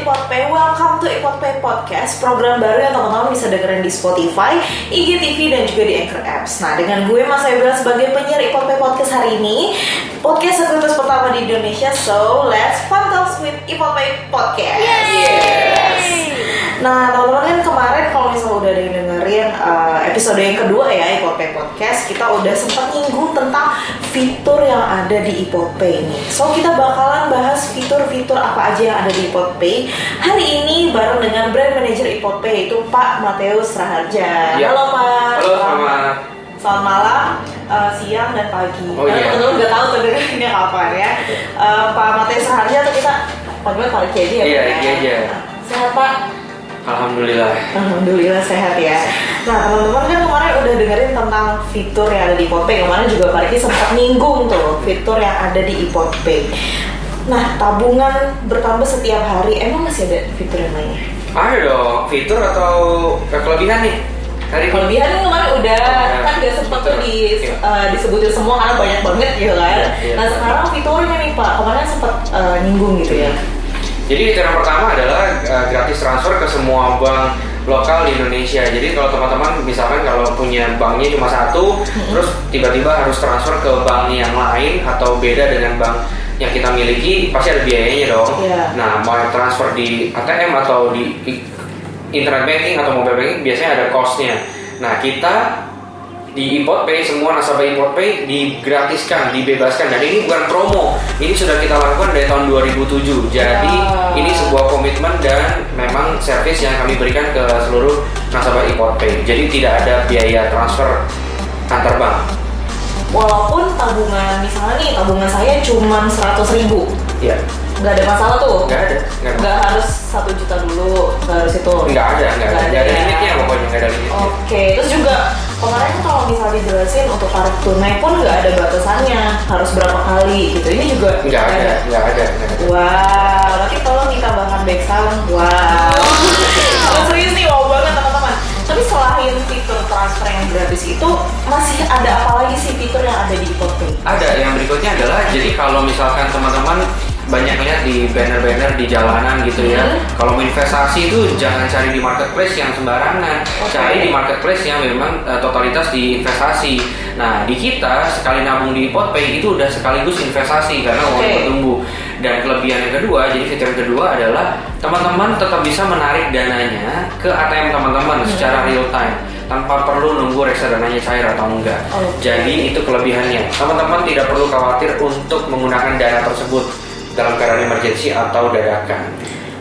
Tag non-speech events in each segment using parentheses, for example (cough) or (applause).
Ipotpay, welcome to Ipotpay Podcast. Program baru yang teman-teman bisa dengerin di Spotify, IGTV, dan juga di Anchor Apps. Nah dengan gue Mas Ebra sebagai penyiar Ipotpay Podcast hari ini Podcast sekuritas pertama di Indonesia So let's fun talks with Ipotpay Podcast. Yes. Nah teman-teman kan kemarin kalau misalnya udah ada yang dengerin uh, episode yang kedua ya Ipotpay Podcast Kita udah sempat nyinggung tentang ada di Ipotpay ini So kita bakalan bahas fitur-fitur apa aja yang ada di Ipotpay Hari ini bareng dengan brand manager Ipotpay yaitu Pak Mateus Raharja Ya. Halo Pak Halo, selamat. Selamat malam, uh, siang, dan pagi Oh, Karena iya. teman-teman udah tahu tuh dengerinnya kapan ya Uh, Pak Mateus Raharja atau kita panggilnya Pak Riki aja ya Iya, Riki ya? aja. Sehat Pak? Alhamdulillah. Alhamdulillah sehat ya. Nah teman-teman dengerin tentang fitur yang ada di iPodPay. Kemarin juga Pak Riki sempat nyinggung tuh fitur yang ada di iPodPay. Nah tabungan bertambah setiap hari. Emang masih ada fitur yang lainnya? Ada dong, fitur atau kelebihan nih? Hari? Kelebihan kemarin udah Ya, kan gak sempat tuh di, Iya. eh, disebutin semua karena banyak banget gitu kan. Iya, iya. Nah sekarang fiturnya nih Pak. Kemarin sempat eh, nyinggung gitu ya. Jadi fitur yang pertama adalah eh, gratis transfer ke semua bank lokal di Indonesia. Jadi kalau teman-teman misalkan kalau punya banknya cuma satu, terus tiba-tiba harus transfer ke bank yang lain atau beda dengan bank yang kita miliki, pasti ada biayanya dong. Iya. Nah, mau transfer di ATM atau di internet banking atau mobile banking biasanya ada costnya. Nah, kita di IPOTPay semua nasabah IPOTPay digratiskan, dibebaskan dan ini bukan promo. Ini sudah kita lakukan dari tahun 2007. Jadi ini sebuah komitmen dan memang servis yang kami berikan ke seluruh nasabah IPOTPay. Jadi tidak ada biaya transfer antar bank. Walaupun tabungan misalnya nih tabungan saya cuma 100 ribu, Ya, nggak ada masalah tuh. nggak ada, ada. nggak harus satu juta dulu nggak harus itu Nggak ada, nggak ada, nggak ada ya. limitnya pokoknya nggak ada limitnya. oke terus juga kemarin kalau misalnya dijelasin untuk tarik tunai pun nggak ada batasannya harus berapa kali gitu. Ini juga Nggak ada, nggak ada, ada. wow nanti tolong ditambahkan back sound. Wow. (laughs) Kalau serius nih wow banget teman-teman. Tapi selain fitur transfer yang gratis itu masih ada apa lagi sih fitur yang ada di iPodPay? Ada yang berikutnya adalah jadi kalau misalkan teman-teman di banner-banner di jalanan gitu ya. Hmm. Kalau mau investasi itu jangan cari di marketplace yang sembarangan. Oke. Cari di marketplace yang memang eh, totalitas di investasi. Nah, di kita sekali nabung di Potpay itu udah sekaligus investasi karena uangnya Oke. bertumbuh. Dan kelebihan yang kedua, jadi fitur yang kedua adalah teman-teman tetap bisa menarik dananya ke ATM teman-teman secara real time tanpa perlu nunggu reksadananya cair atau enggak. Oke. Jadi itu kelebihannya. Teman-teman tidak perlu khawatir untuk menggunakan dana tersebut dalam keadaan emergency atau dadakan.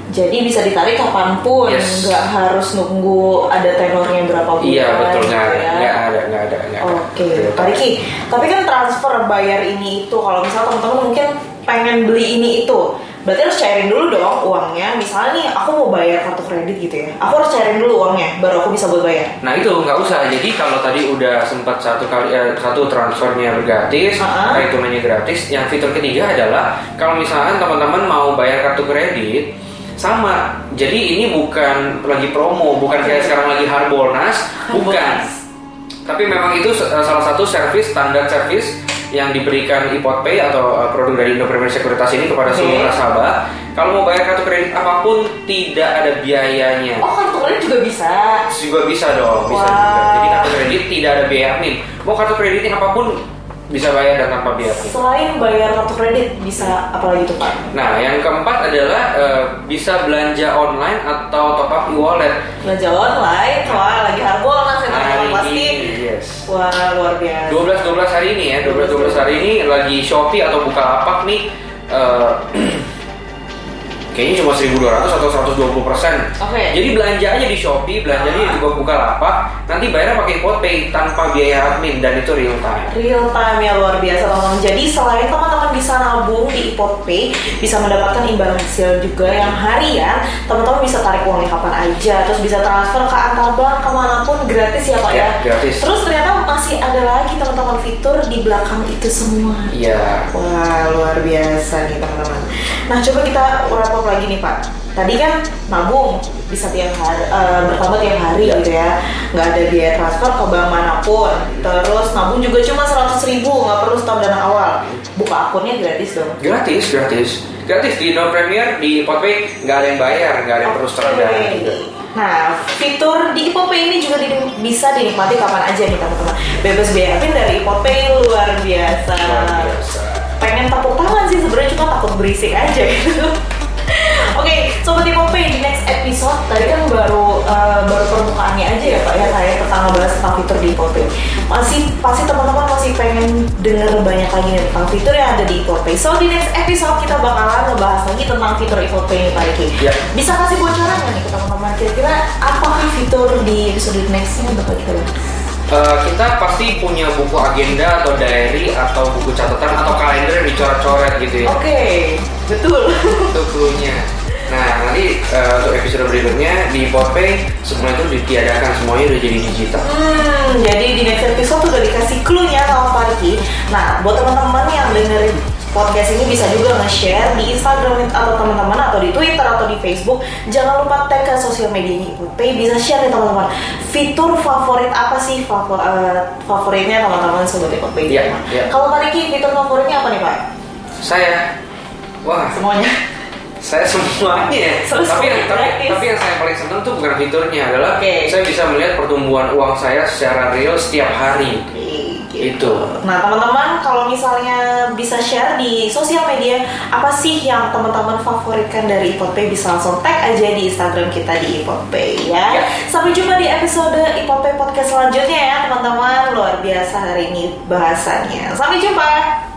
Jadi bisa ditarik kapan pun, Yes. nggak harus nunggu ada tenornya berapa bulan. Iya betul gitu nggak ada, ya. nggak ada, nggak ada, nggak ada. Oke. Pak Riki. Tapi kan transfer bayar ini itu, kalau misalnya teman-teman mungkin pengen beli ini itu, berarti harus cairin dulu dong uangnya. Misalnya nih, aku mau bayar kartu kredit gitu ya, aku harus cairin dulu uangnya, baru aku bisa buat bayar. Nah itu nggak usah. Jadi kalau tadi udah sempat satu kali eh, satu transfernya gratis, Ah. uh tunainya gratis. Yang fitur ketiga adalah kalau misalkan teman-teman mau bayar kartu kredit sama. Jadi ini bukan lagi promo, bukan kayak sekarang lagi Harbolnas, bukan. Tapi memang itu eh, salah satu service standar service yang diberikan iPodPay atau eh, produk dari Indo Premier Sekuritas ini kepada Oke. seluruh nasabah. Kalau mau bayar kartu kredit apa pun tidak ada biayanya. Oh, kartu kredit juga bisa. Juga bisa dong, bisa Wow. juga. Jadi kartu kredit tidak ada biaya admin. Mau kartu kreditnya apa pun bisa bayar dan tanpa biaya admin. Selain bayar kartu kredit, bisa apa lagi tuh Pak? Nah, yang keempat adalah eh, bisa belanja online atau top up e-wallet. Belanja online, wah lagi harbolnas yes. Wah, luar biasa. 12 12 hari ini ya, 12 12 hari ini lagi Shopee atau Bukalapak nih eh, (clears throat) kayaknya cuma 1200 atau 120 persen. Oke. Jadi belanja aja di Shopee, belanja aja juga Bukalapak, nanti bayarnya pakai Pay tanpa biaya admin dan itu real time. Real time ya luar biasa teman-teman. Jadi selain teman-teman bisa nabung di iPodPay, bisa mendapatkan imbalan hasil juga yang harian, teman-teman bisa tarik uangnya kapan aja, terus bisa transfer ke antar bank ke mana pun gratis ya pak ya. Ya, gratis. Terus ternyata masih fitur di belakang itu semua. Iya. Wah luar biasa nih teman-teman. Nah coba kita wrap up lagi nih pak. Tadi kan nabung bisa tiap hari, eh, bertambah tiap hari Iya. gitu ya, nggak ada biaya transfer ke bank mana pun. Terus nabung juga cuma 100 ribu, nggak perlu stop dana awal. Buka akunnya gratis dong. Gratis, gratis. gratis di No Premier di Podpay nggak ada yang bayar nggak ada yang perlu setor Oke. dana juga Nah, fitur di Ipopay ini juga bisa dinikmati kapan aja nih teman-teman. Bebas biaya admin dari Ipopay luar biasa. luar biasa Pengen tepuk tangan sih sebenarnya cuma takut berisik aja gitu. Ya ya kayak pertama bahas tentang fitur di Ipopay. Masih pasti teman-teman masih pengen denger banyak lagi tentang fitur yang ada di Ipopay. So di next episode kita bakalan ngebahas lagi tentang fitur Ipopay ini Pak Riki. Ya. Bisa kasih bocoran nggak nih ke teman-teman kira-kira apakah fitur di episode nextnya bakal kita bahas? Eh, kita pasti punya buku agenda atau diary atau buku catatan atau kalender yang dicoret-coret gitu ya Oke, betul. itu clue-nya nah nanti eh, untuk episode berikutnya di Podpay semua itu ditiadakan semuanya udah jadi digital Hmm, jadi di next episode udah dikasih clue-nya sama Pak Riki. Nah, buat teman-teman yang dengerin podcast ini bisa juga nge-share di Instagram atau teman-teman atau di Twitter atau di Facebook. Jangan lupa tag ke sosial medianya Ipopay. Bisa share nih teman-teman. Fitur favorit apa sih favor, eh, favoritnya teman-teman sobat Ipopay? Iya, iya. Kalau Pak Riki, fitur favoritnya apa nih Pak? saya wah Semuanya. Saya semuanya tapi yang tapi, tapi yang saya paling seneng tuh bukan fiturnya adalah Oke. saya bisa melihat pertumbuhan uang saya secara real setiap hari Gitu. Itu. Nah teman-teman kalau misalnya bisa share di sosial media apa sih yang teman-teman favoritkan dari Ipopay bisa langsung tag aja di Instagram kita di Ipopay ya. Ya. Sampai jumpa di episode Ipopay podcast selanjutnya ya teman-teman luar biasa hari ini bahasannya. Sampai jumpa.